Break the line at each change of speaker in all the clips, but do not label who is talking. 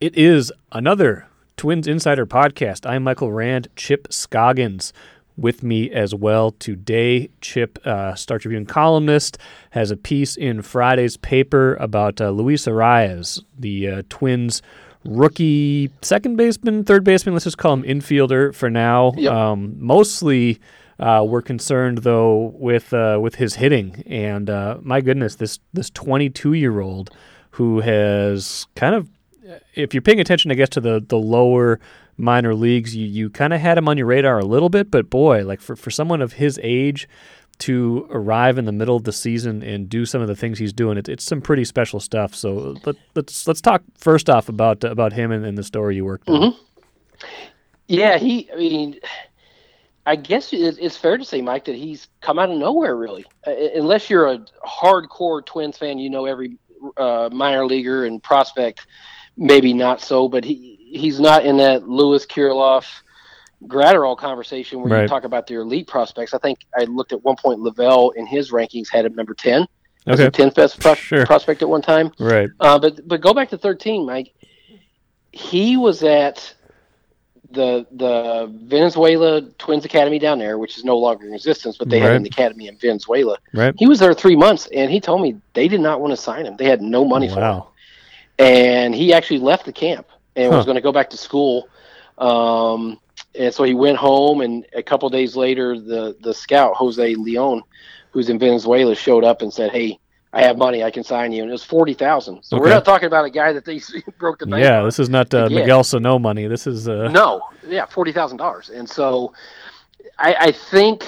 It is another Twins Insider podcast. I'm Michael Rand, Chip Scoggins with me as well today. Chip, uh, Star Tribune columnist, has a piece in Friday's paper about uh, Luis Arraez, the uh, Twins rookie second baseman, third baseman. Let's just call him infielder for now.
Yep.
Um, mostly, uh, we're concerned though with uh, with his hitting, and uh, my goodness, this this 22 year old who has kind of if you're paying attention, I guess, to the the lower minor leagues, you, you kind of had him on your radar a little bit, but boy, like for, for someone of his age to arrive in the middle of the season and do some of the things he's doing, it, it's some pretty special stuff. So let, let's let's talk first off about about him and, and the story you worked on.
Yeah, he. I mean, I guess it's fair to say, Mike, that he's come out of nowhere, really. Uh, unless you're a hardcore Twins fan, you know every uh, minor leaguer and prospect. Maybe not so, but he he's not in that Lewis Kirilloff Graterol conversation where
Right.
you talk about their elite prospects. I think I looked at one point Lavelle in his rankings had him number ten, as
Okay.
the tenth best pros-
Sure.
prospect at one time.
Right.
Uh, but but go back to thirteen, Mike. He was at the the Venezuela Twins Academy down there, which is no longer in existence, but they had an academy in Venezuela.
Right.
He was there three months, and he told me they did not want to sign him. They had no money for him,
Wow.
And he actually left the camp and
Huh.
was going to go back to school. Um, and so he went home, and a couple days later, the the scout Jose Leon, who's in Venezuela, showed up and said, "Hey, I have money. I can sign you." And it was forty thousand. So we're not talking about a guy that they broke the bank.
Yeah, this is not uh. Miguel Sano money. This is uh,
No, yeah, forty thousand dollars. And so, I, I think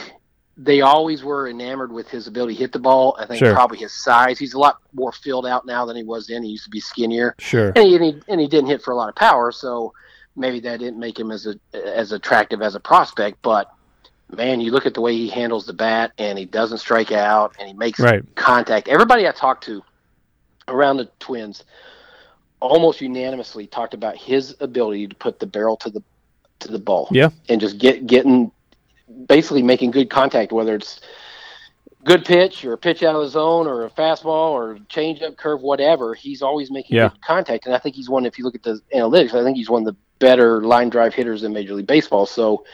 they always were enamored with his ability to hit the ball. I think
Sure.
probably his size. He's a lot more filled out now than he was then. He used to be skinnier,
sure.
and he and he, and he didn't hit for a lot of power. So maybe that didn't make him as a, as attractive as a prospect. But man, you look at the way he handles the bat, and he doesn't strike out, and he makes
Right.
contact. Everybody I talked to around the Twins almost unanimously talked about his ability to put the barrel to the to the ball.
Yeah.
And just get getting basically making good contact, whether it's good pitch or a pitch out of the zone or a fastball or changeup, curve, whatever. He's always making
Yeah.
good contact. And I think he's one if you look at the analytics, I think he's one of the better line drive hitters in Major League Baseball. So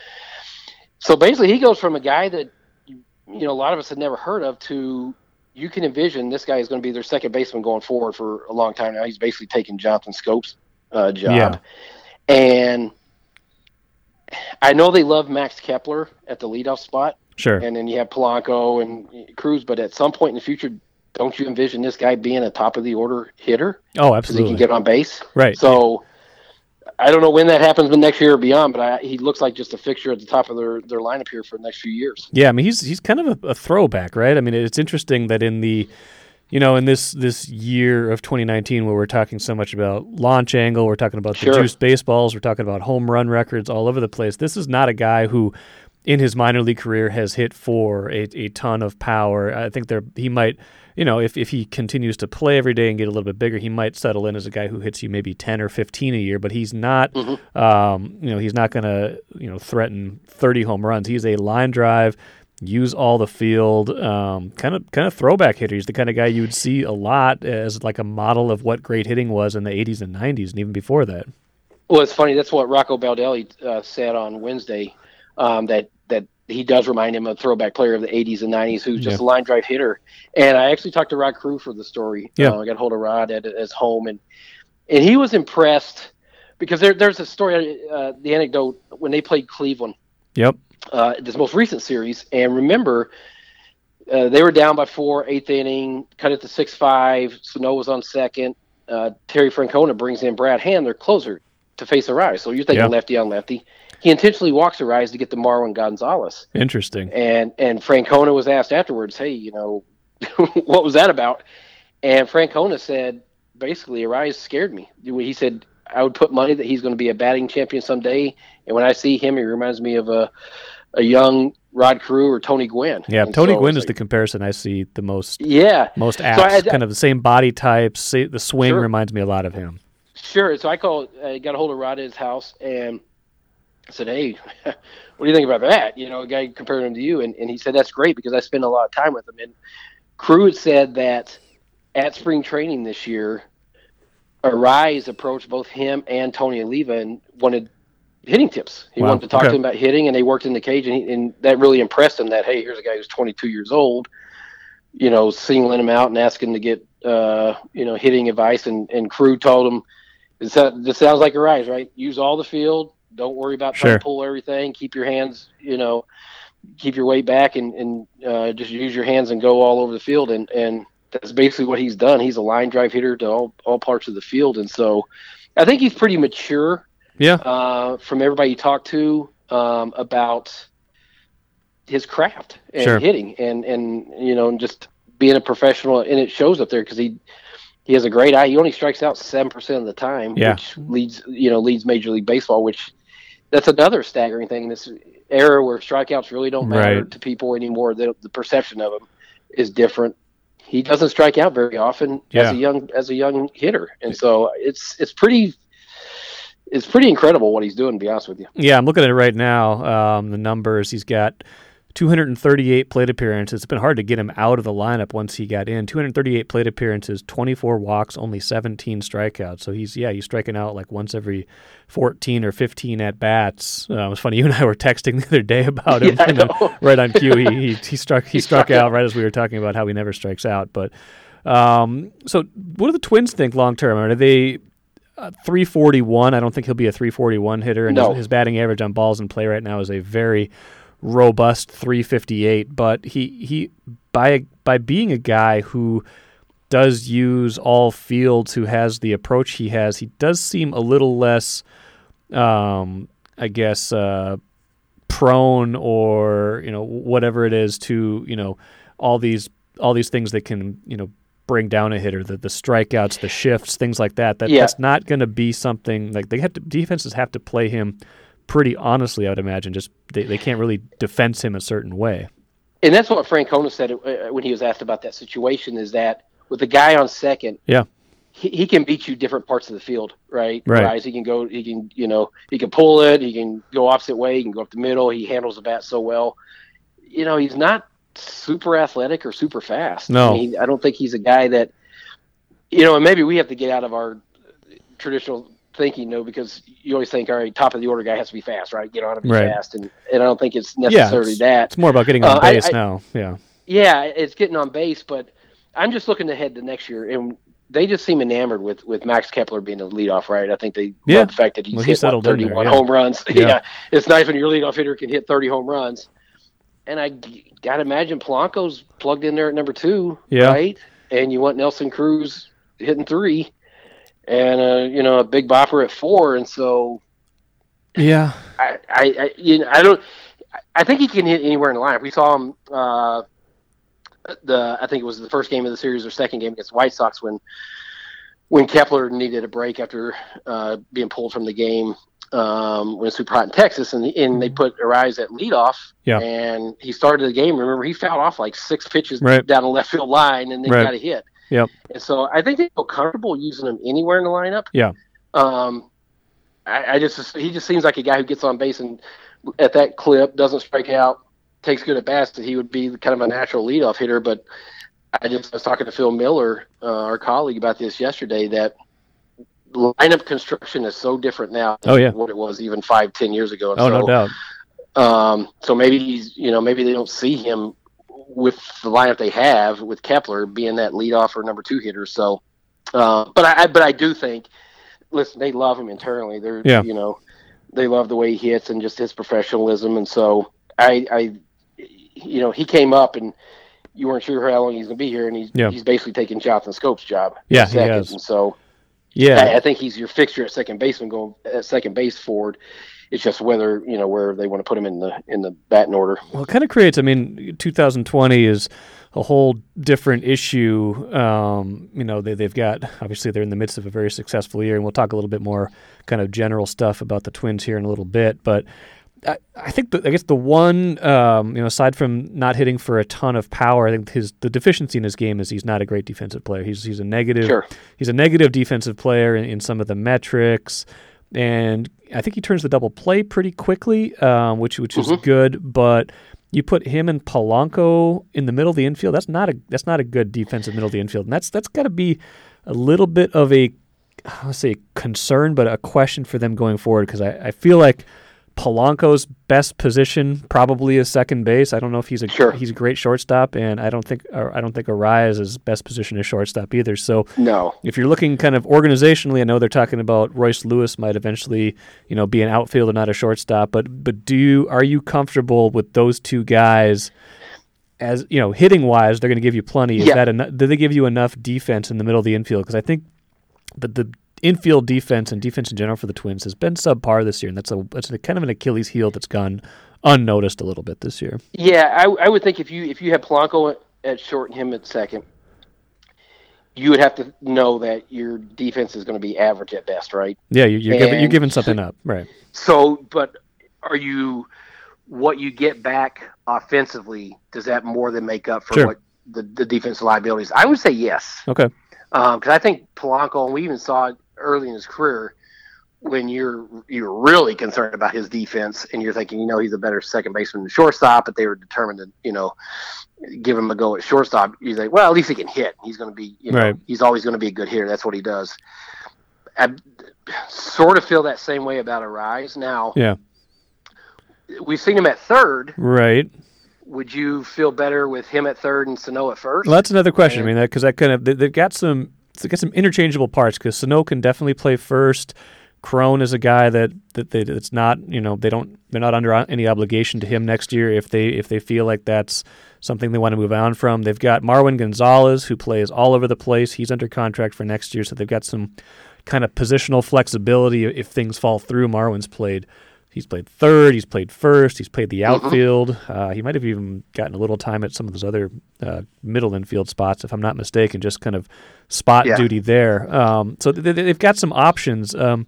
so basically he goes from a guy that you know a lot of us had never heard of to you can envision this guy is going to be their second baseman going forward for a long time now. He's basically taking Jonathan Schoop's uh, job, and I know they love Max Kepler at the leadoff spot,
Sure.
and then you have Polanco and Cruz. But at some point in the future, don't you envision this guy being a top of the order hitter
Oh, absolutely.
because he can get on base?
right.
So. I don't know when that happens, but next year or beyond. But I, he looks like just a fixture at the top of their, their lineup here for the next few years.
Yeah, I mean he's he's kind of a, a throwback, right? I mean it's interesting that in the you know in this this year of 2019 where we're talking so much about launch angle, we're talking about
Sure.
the juiced baseballs, we're talking about home run records all over the place. This is not a guy who in his minor league career has hit for a, a ton of power. I think there he might, you know, if, if he continues to play every day and get a little bit bigger, he might settle in as a guy who hits you maybe 10 or 15 a year, but he's not um, you know, he's not going to, you know, threaten 30 home runs. He's a line drive, use all the field, um, kind of kind of throwback hitter. He's the kind of guy you would see a lot as like a model of what great hitting was in the 80s and 90s and even before that.
Well, it's funny. That's what Rocco Baldelli uh, said on Wednesday. Um, that that he does remind him of a throwback player of the '80s and '90s who's just
Yeah.
a line drive hitter. And I actually talked to Rod Carew for the story.
Yeah.
Uh, I got hold of Rod at his home, and and he was impressed because there, there's a story, uh, the anecdote when they played Cleveland
Yep.
Uh, this most recent series. And remember, uh, they were down by four, eighth inning, cut it to six five. Snow was on second. Uh, Terry Francona brings in Brad Hand, their closer, to face Arraez. So you're thinking
Yeah.
lefty on lefty. He intentionally walks Arraez to get to Marwin Gonzalez.
Interesting.
And and Francona was asked afterwards, hey, you know, what was that about? And Francona said, basically, Arraez scared me. He said, I would put money that he's going to be a batting champion someday. And when I see him, he reminds me of a a young Rod Carew or Tony Gwynn.
Yeah,
And
Tony
so
Gwynn is the comparison I see the most
yeah.
most
So. I-
kind of the same body type. The swing
Sure.
reminds me a lot of him.
Sure. So I called, I uh, got a hold of Rod at his house and I said, Hey, what do you think about that? You know, a guy comparing him to you. And, and he said, That's great because I spend a lot of time with him. And Carew had said that at spring training this year, Arraez approached both him and Tony Oliva and wanted hitting tips. He
Wow,
wanted to talk
okay.
to him about hitting, and they worked in the cage, and, he, and that really impressed him. That hey, here's a guy who's 22 years old, you know, singling him out and asking to get uh, you know hitting advice. And and Carew told him, this, this sounds like Arraez, right? Use all the field. Don't worry about trying
Sure.
to pull everything. Keep your hands, you know, keep your weight back, and and uh, just use your hands and go all over the field. And and that's basically what he's done. He's a line drive hitter to all all parts of the field, and so I think he's pretty mature
Yeah.
uh, from everybody you talk to um, about his craft and
Sure.
hitting and and you know and just being a professional and it shows up there because he he has a great eye he only strikes out seven percent of the time
Yeah.
which leads you know leads major league baseball which that's another staggering thing in this era where strikeouts really don't matter
Right.
to people anymore the, the perception of them is different he doesn't strike out very often
Yeah.
as a young as a young hitter and so it's it's pretty it's pretty incredible what he's doing. To be honest with you,
Yeah, I'm looking at it right now. Um, the numbers he's got 238 plate appearances. It's been hard to get him out of the lineup once he got in. 238 plate appearances, 24 walks, only 17 strikeouts. So he's yeah, he's striking out like once every 14 or 15 at bats. Uh, it was funny. You and I were texting the other day about him.
Yeah, know.
right on cue, he, he he struck he,
He
struck
struck
out
out.
right as we were talking about how he never strikes out. But um, so what do the Twins think long term? Are they uh, 341. I don't think he'll be a 341 hitter, and
No.
his, his batting average on balls in play right now is a very robust 358. But he he by by being a guy who does use all fields, who has the approach he has, he does seem a little less, um, I guess, uh, prone or you know whatever it is to you know all these all these things that can you know bring down a hitter the the strikeouts the shifts things like that that
Yeah.
that's not going to be something like they have to defenses have to play him pretty honestly I would imagine just they, they can't really defense him a certain way
and that's what Francona said uh, when he was asked about that situation. Is that with the guy on second,
Yeah.
he, he can beat you different parts of the field, right?
Right.
Guys, he can go, he can, you know, he can pull it, he can go opposite way, he can go up the middle. He handles the bat so well. You know, he's not super athletic or super fast.
No.
I, mean, I don't think he's a guy that, you know, and maybe we have to get out of our traditional thinking, though, because you always think, all right, top of the order guy has to be fast, right? Get on to be
Right.
fast, and and I don't think it's
yeah
necessarily
it's,
that.
it's more about getting on
Uh,
base
I-
now yeah
Yeah, it's getting on base, but I'm just looking ahead to next year, and they just seem enamored with with Max Kepler being the leadoff, right? I think they
Yeah.
love the fact that he's
Well, he
hit
settled in there,
31
yeah.
home runs.
Yeah.
Yeah. it's nice when your leadoff hitter can hit 30 home runs. And I gotta imagine Polanco's plugged in there at number two,
Yeah.
right? And you want Nelson Cruz hitting three, and uh, you know a big bopper at four, and so
yeah
I, I, I, you know, I don't. I think he can hit anywhere in the lineup. We saw him. Uh, the I think it was the first game of the series or second game against the White Sox when when Kepler needed a break after uh, being pulled from the game um, when super hot in Texas, and and they put Arraez at leadoff.
Yeah.
And he started the game. Remember, he fouled off like six pitches
Right.
down the left field line, and then
Right.
got a hit.
Yep.
And so I think they feel comfortable using him anywhere in the lineup.
Yeah.
Um, I, I just he just seems like a guy who gets on base and at that clip doesn't strike out, takes good at bats. That he would be kind of a natural leadoff hitter. But I just was talking to Phil Miller, uh, our colleague, about this yesterday. That lineup construction is so different now. Than
Oh, yeah.
what it was even five, ten years ago. And
oh
so,
no doubt
um, so maybe he's, you know, maybe they don't see him with the lineup they have with Kepler being that leadoff or number two hitter. So, uh, but I, I- but I do think, listen, they love him internally. They're,
Yeah.
you know, they love the way he hits and just his professionalism. And so I, I, you know, he came up and you weren't sure how long he's going to be here, and he's
Yeah.
he's basically taking Jonathan Schoop's job.
Yeah, he has.
And so
yeah
I, I think he's your fixture at second baseman going at second base forward. It's just whether you know where they want to put him in the in the batting order.
Well, it kind of creates. I mean, 2020 is a whole different issue. Um, you know, they, they've got obviously they're in the midst of a very successful year, and we'll talk a little bit more kind of general stuff about the Twins here in a little bit. But I, I think the, I guess the one um, you know aside from not hitting for a ton of power, I think his the deficiency in his game is he's not a great defensive player. He's he's a negative
Sure.
he's a negative defensive player in, in some of the metrics, and I think he turns the double play pretty quickly, um, which which is
Mhm.
good. But you put him and Polanco in the middle of the infield. That's not a that's not a good defensive middle of the infield, and that's that's got to be a little bit of a let's say concern, but a question for them going forward because I, I feel like Polanco's best position probably is second base. I don't know if he's a
Sure.
he's a great shortstop, and I don't think or I don't think Arraez's best position is shortstop either. So
No.
if you're looking kind of organizationally, I know they're talking about Royce Lewis might eventually, you know, be an outfielder, not a shortstop. But but do you are you comfortable with those two guys? As you know, hitting wise, they're going to give you plenty. Is
Yeah.
that enough? Do they give you enough defense in the middle of the infield? Because I think the the infield defense and defense in general for the Twins has been subpar this year, and that's a that's a kind of an Achilles heel that's gone unnoticed a little bit this year.
Yeah, I, I would think if you if you had Polanco at, short and him at second, you would have to know that your defense is going to be average at best, right?
Yeah, you, you're giving you're giving something up, right?
So, but are you what you get back offensively? Does that more than make up for
Sure.
what the, the defensive liabilities? I would say yes,
Okay, um,
because I think Polanco, and we even saw it early in his career when you're you're really concerned about his defense and you're thinking, you know, he's a better second baseman than shortstop, but they were determined to, you know, give him a go at shortstop. He's like, well, at least he can hit. He's going to be, you know,
Right.
he's always going to be a good hitter. That's what he does. I sort of feel that same way about Arraez. Now,
yeah,
we've seen him at third.
right.
Would you feel better with him at third and Sano at first?
Well, that's another question. I mean, because that kind of they, they've got some got some interchangeable parts. Because Sano can definitely play first. Cron is a guy that that they, that's not you know they don't they're not under any obligation to him next year if they if they feel like that's something they want to move on from. They've got Marwin Gonzalez who plays all over the place. He's under contract for next year, so they've got some kind of positional flexibility if things fall through. Marwin's played. He's played third. He's played first. He's played the outfield. Uh, he might have even gotten a little time at some of those other uh, middle infield spots, if I'm not mistaken. Just kind of spot
Yeah.
duty there. Um, so they, they've got some options. Um,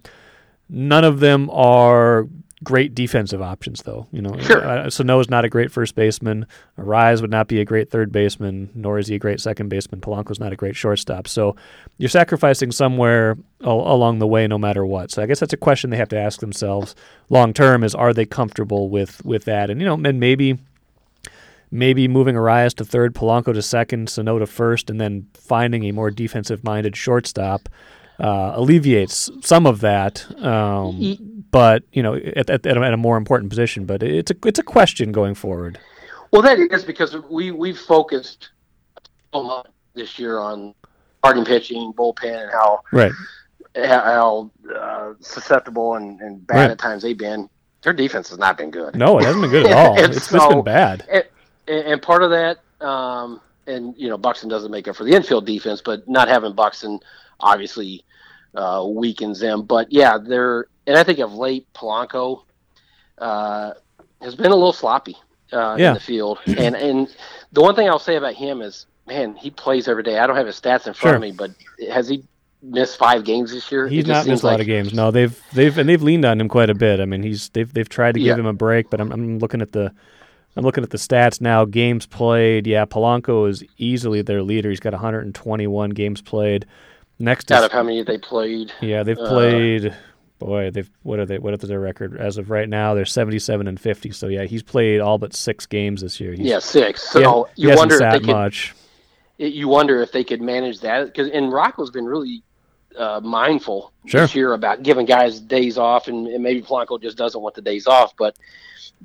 none of them are great defensive options, though. You know,
Sure.
uh, Sano's not a great first baseman. Arraez would not be a great third baseman, nor is he a great second baseman. Polanco's not a great shortstop. So you're sacrificing somewhere al- along the way, no matter what. So I guess that's a question they have to ask themselves long term: is are they comfortable with with that? And you know, and maybe. Maybe moving Arraez to third, Polanco to second, Sano to first, and then finding a more defensive-minded shortstop uh, alleviates some of that. Um, but you know, at, at, at, a, at a more important position. But it's a it's a question going forward.
Well, that is because we we've focused so much this year on starting pitching, bullpen, and how
Right.
how uh, susceptible and, and bad
Right.
at times they've been. Their defense has not been good.
No, it hasn't been good at all. It's, it's
so-
been bad.
And, and part of that, um, and you know, Buxton doesn't make up for the infield defense, but not having Buxton obviously uh, weakens them. But yeah, they're and I think of late Polanco uh, has been a little sloppy uh,
Yeah.
in the field. And and the one thing I'll say about him is, man, he plays every day. I don't have his stats in front
Sure.
of me, but has he missed five games this year?
He's not missed a lot
like-
of games. No, they've they've and they've leaned on him quite a bit. I mean, he's they've they've tried to give
Yeah.
him a break, but I'm I'm looking at the I'm looking at the stats now. Games played. Yeah, Polanco is easily their leader. He's got 121 games played. Next
Out
is
of how many they played?
yeah, they've
uh,
played. Boy, they've what are they? What is their record as of right now? They're 77 and 50. So yeah, he's played all but six games this year. He's,
Yeah, six. So
he
you
hasn't
wonder if they could
much.
it, you wonder if they could manage that because and Rocco's been really uh, mindful
Sure.
this year about giving guys days off, and, and maybe Polanco just doesn't want the days off, but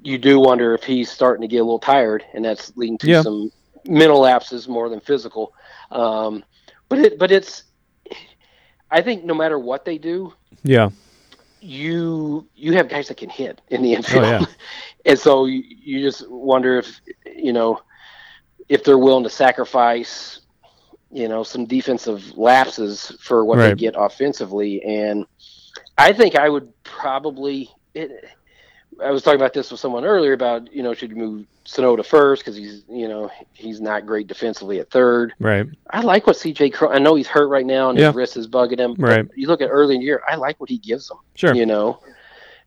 you do wonder if he's starting to get a little tired, and that's leading to
Yeah.
some mental lapses more than physical. Um, but it but it's I think no matter what they do,
Yeah,
you you have guys that can hit in the infield,
Oh, yeah.
and so you, you just wonder if you know if they're willing to sacrifice you know some defensive lapses for what they get offensively, and I think I would probably. It, I was talking about this with someone earlier about you know should you move Sano to first because he's you know he's not great defensively at third.
right.
I like what CJ. Cron- I know he's hurt right now and
Yeah.
his wrist is bugging him.
Right.
You look at early in the year. I like what he gives them.
Sure.
You know,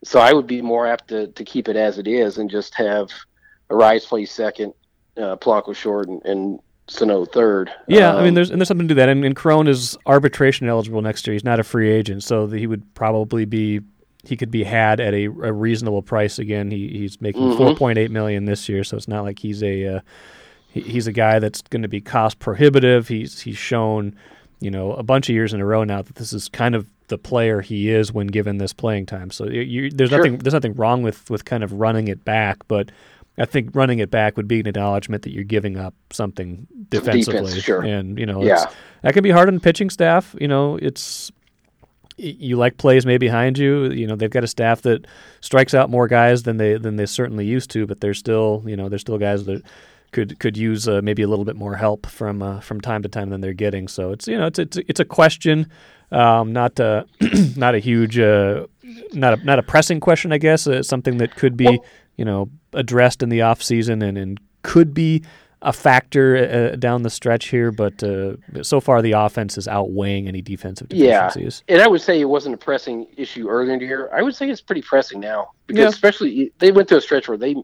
so I would be more apt to, to keep it as it is and just have Arraez play second, uh, Polanco short, and, and Sano third.
Yeah, I mean,
Um,
there's and there's something to that. And, and Cron is arbitration eligible next year. He's not a free agent, so he would probably be he could be had at a, a reasonable price again. He he's making
Mhm.
4.8 million this year, so it's not like he's a uh, he, he's a guy that's going to be cost prohibitive. He's he's shown you know a bunch of years in a row now that this is kind of the player he is when given this playing time. So you, you, there's
Sure.
nothing there's nothing wrong with with kind of running it back, but I think running it back would be an acknowledgement that you're giving up something defensively,
sure.
and you know,
Yeah.
that can be hard on the pitching staff. You know, it's you like plays made behind you. You know, they've got a staff that strikes out more guys than they than they certainly used to, but there's still you know there's still guys that could could use uh, maybe a little bit more help from uh, from time to time than they're getting. So it's you know it's it's it's a question, um, not a, not a huge uh, not a not a pressing question, I guess. Uh, something that could be you know addressed in the off season and, and could be a factor uh, down the stretch here. But uh, so far, the offense is outweighing any defensive deficiencies. Yeah.
And I would say it wasn't a pressing issue earlier in the year. I would say it's pretty pressing now because
Yeah.
especially they went through a stretch where they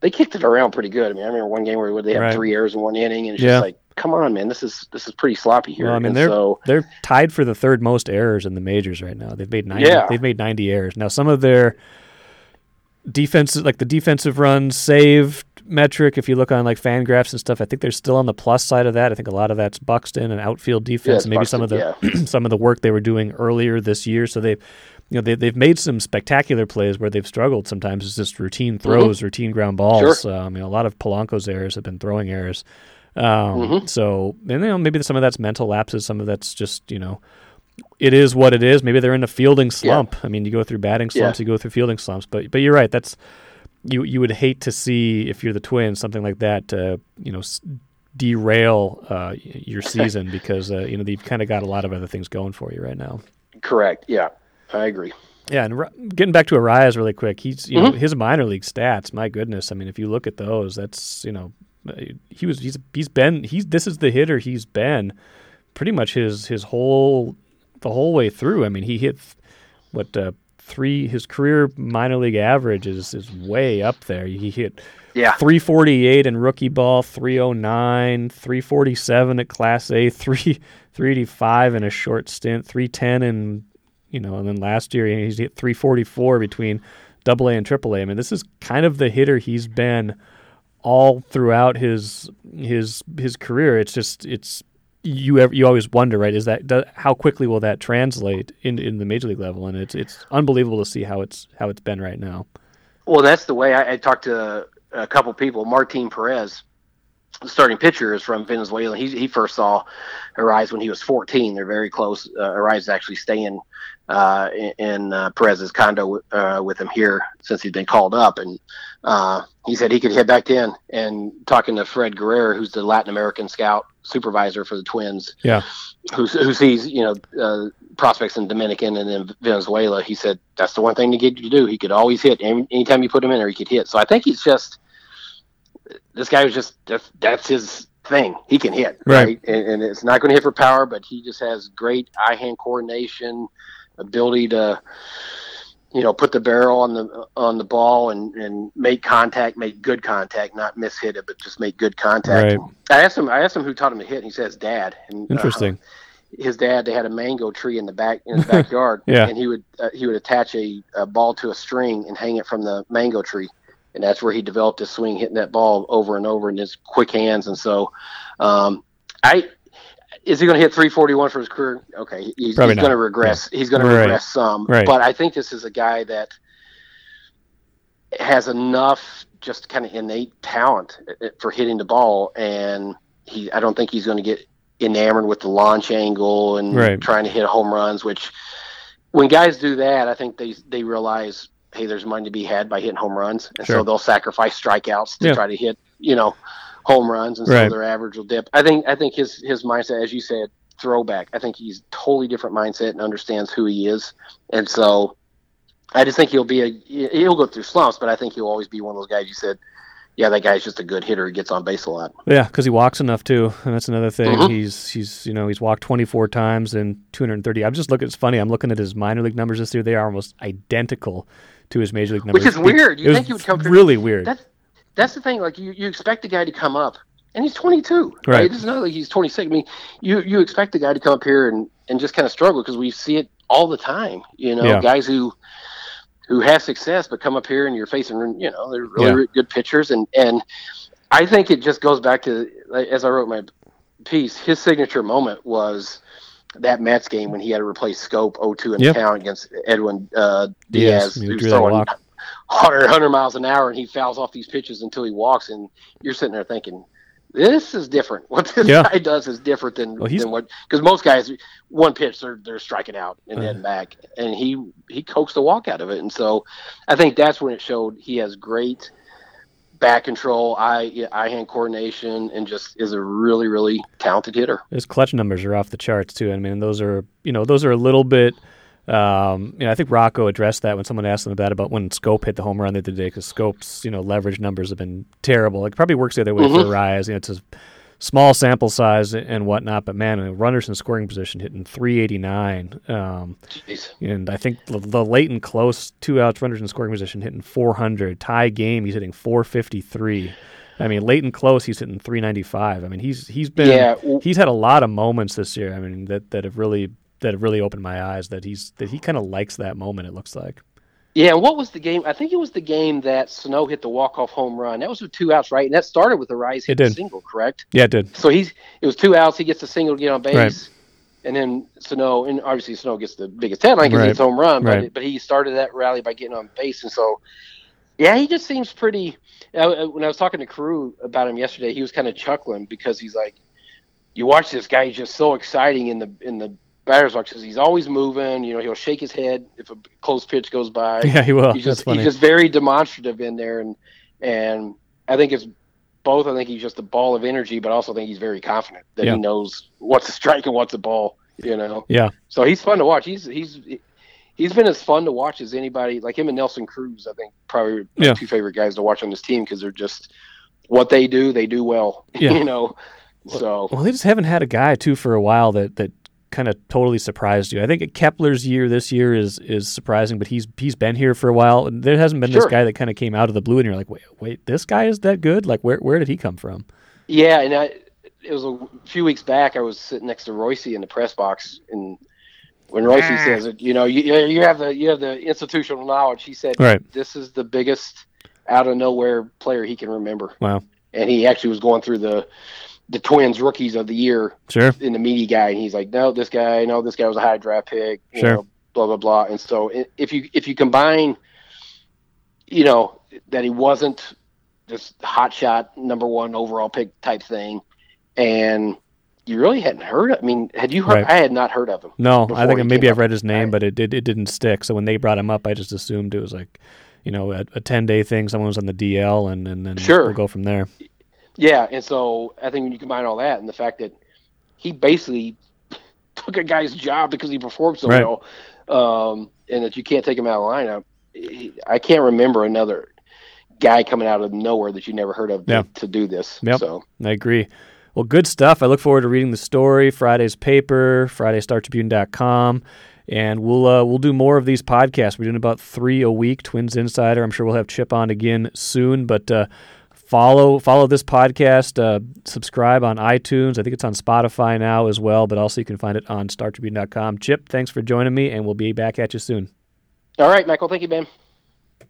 they kicked it around pretty good. I mean, I remember one game where they had
Right.
three errors in one inning, and it's
Yeah.
just like, come on, man, this is this is pretty sloppy here.
Well, I mean,
And
they're
so
they're tied for the third most errors in the majors right now. They've made ninety.
Yeah.
They've made ninety errors. Now, some of their defenses, like the defensive runs saved metric, if you look on like FanGraphs and stuff, I think they're still on the plus side of that. I think a lot of that's Buxton and outfield defense,
it's
and maybe some of the
Buxton,
some of the work they were doing earlier this year. So they've you know they, they've made some spectacular plays where they've struggled. Sometimes it's just routine throws, routine ground balls. Uh, I mean, a lot of Polanco's errors have been throwing errors. Um,
Mhm.
So and you know maybe some of that's mental lapses. Some of that's just you know it is what it is. Maybe they're in a fielding slump. I mean, you go through batting
Yeah.
slumps, you go through fielding slumps. But but you're right. That's you you would hate to see if you're the Twins something like that. Uh, you know. S- derail uh, your season because uh, you know you've kind of got a lot of other things going for you right now.
correct. Yeah, I agree.
Yeah, and Ra- getting back to Arraez really quick, he's you know
Mhm.
his minor league stats. My goodness, I mean, if you look at those, that's you know uh, he was he's he's been he's this is the hitter he's been pretty much his his whole the whole way through. I mean, he hit what uh, three his career minor league average is is way up there. He hit
Yeah,
348 in rookie ball, 309, 347 at Class A, 3 385 in a short stint, 310 in you know, and then last year he's hit 344 between Double A and Triple A. I mean, this is kind of the hitter he's been all throughout his his his career. It's just it's you ever, you always wonder, right? Is that do, how quickly will that translate in in the major league level? And it's it's unbelievable to see how it's how it's been right now.
Well, that's the way I, I talked to a couple people. Martin Perez, the starting pitcher, is from Venezuela. He he first saw Arraez when he was 14. They're very close. Uh, Arraez is actually staying uh, in, in uh, Perez's condo uh, with him here since he's been called up, and uh, he said he could hit back in. And talking to Fred Guerrero, who's the Latin American scout supervisor for the Twins,
Yeah.
who who sees you know uh, prospects in Dominican and in Venezuela, he said that's the one thing to get you to do. He could always hit Any, anytime you put him in there, he could hit. So I think he's just this guy was just that's, that's his thing. He can hit
Right.
And, and it's not going to hit for power, but he just has great eye hand coordination, ability to you know put the barrel on the on the ball and and make contact, make good contact, not miss hit it, but just make good contact.
Right.
I asked him. I asked him who taught him to hit. And he says dad. And, uh,
Interesting.
his dad they had a mango tree in the back in his backyard
Yeah.
and he would uh, he would attach a, a ball to a string and hang it from the mango tree and that's where he developed his swing hitting that ball over and over in his quick hands. And so um, i is he going to hit 341 for his career? Okay he's, he's going to regress. He's going to regress some.
Right.
but i think this is a guy that has enough just kind of innate talent uh, for hitting the ball. And he i don't think he's going to get enamored with the launch angle and
Right.
trying to hit home runs which when guys do that i think they they realize hey there's money to be had by hitting home runs and
Sure.
so they'll sacrifice strikeouts to
Yeah.
try to hit you know home runs and
Right.
so their average will dip i think i think his his mindset as you said throwback i think he's totally different mindset and understands who he is and so I just think he'll be a he'll go through slumps, but I think he'll always be one of those guys you said, yeah, that guy's just a good hitter. He gets on base a lot.
Yeah, because he walks enough too, and that's another thing.
Mhm.
He's he's you know he's walked 24 times and 230. I'm just looking. It's funny. I'm looking at his minor league numbers this year. They are almost identical to his major league numbers,
Which is weird. You
it
think he would come through-
really weird.
That's that's the thing. Like you, you expect the guy to come up, and he's 22.
Right.
It's not like he's 26. I mean, you you expect the guy to come up here and and just kind of struggle because we see it all the time. You know,
Yeah.
guys who who have success but come up here and you're facing you know they're really,
Yeah.
really good pitchers and and I think it just goes back to as I wrote my piece. His signature moment was that Mets game when he had to replace Schoop 0-2 in
Yep.
the count against Edwin uh,
Diaz, he
who's throwing
walk.
100, 100 miles an hour, and he fouls off these pitches until he walks, and you're sitting there thinking, this is different. What this
Yeah.
guy does is different than,
Well,
than what because most guys one pitch they're they're striking out and
Uh.
heading back, and he he coaxed the walk out of it, and so I think that's when it showed he has great back control, eye eye hand coordination, and just is a really really talented hitter.
His clutch numbers are off the charts too. I mean, those are you know those are a little bit. Um, you know, I think Rocco addressed that when someone asked him about about when Schoop hit the home run the other day because Schoop's you know leverage numbers have been terrible. It probably works the other way for
Mhm.
Rise. You know, it's a small sample size and whatnot, but man, runners in scoring position hitting 389. Um, and I think the, the late and close two outs runners in scoring position hitting 400. Tie game, he's hitting 453. I mean, late and close, he's hitting 395. I mean, he's he's been
Yeah,
he's had a lot of moments this year. I mean, that that have really that have really opened my eyes. That he's that he kind of likes that moment. It looks like.
Yeah, and what was the game? I think it was the game that Snow hit the walk off home run. That was with two outs, right? And that started with the Rise
It
hitting a single, correct?
Yeah, it did.
So he's it was two outs. He gets a single to get on base,
Right.
and then Snow and obviously Snow gets the biggest headline because
Right.
it's home run. But
Right.
but he started that rally by getting on base, and so yeah, he just seems pretty. uh, When I was talking to Carew about him yesterday, he was kind of chuckling because he's like, you watch this guy, he's just so exciting in the in the batter's box because he's always moving. You know, he'll shake his head if a close pitch goes by
Yeah, he will.
he's just he's just very demonstrative in there, and and I think it's both. I think he's just a ball of energy, but I also think he's very confident that
Yeah.
he knows what's a strike and what's a ball. You know,
yeah,
so he's fun to watch. He's he's he's been as fun to watch as anybody. Like him and Nelson Cruz, I think probably
Yeah.
two favorite guys to watch on this team because they're just what they do. They do well.
Yeah.
you know. So
Well, they just haven't had a guy too for a while that that kind of totally surprised you. I think Kepler's year this year is is surprising, but he's he's been here for a while. and There hasn't been this guy that kind of came out of the blue, and you're like, wait, wait, this guy is that good? Like, where where did he come from?
Yeah, and I, it was a few weeks back. I was sitting next to Royce in the press box, and when Royce
Ah.
says it, you know, you you have the you have the institutional knowledge. He said,
Right.
"This is the biggest out of nowhere player he can remember."
Wow.
And he actually was going through the the Twins rookies of the year
Sure.
in the media guy, and he's like, "No, this guy, no, this guy was a high draft pick." You
Sure.
know, blah blah blah. And so if you if you combine, you know, that he wasn't this hot shot number one overall pick type thing, and you really hadn't heard. I mean, had you heard?
Right.
I had not heard of him.
No, I think maybe I've
up.
read his name,
Right.
but it, it it didn't stick. So when they brought him up, I just assumed it was like, you know, a, a ten day thing. Someone was on the DL, and and then
Sure.
we'll go from there.
Yeah, and so I think when you combine all that and the fact that he basically took a guy's job because he performed so
Right.
well, um, and that you can't take him out of the lineup, I can't remember another guy coming out of nowhere that you never heard of to,
Yeah.
to do this.
Yep.
So
I agree. Well, good stuff. I look forward to reading the story. Friday's paper, FridayStarTribune.com, and we'll uh, we'll do more of these podcasts. We're doing about three a week. Twins Insider. I'm sure we'll have Chip on again soon. But uh, follow follow this podcast. Uh, subscribe on iTunes. I think it's on Spotify now as well. But also you can find it on StarTribune.com. Chip, thanks for joining me, and we'll be back at you soon.
all right, Michael, thank you, man.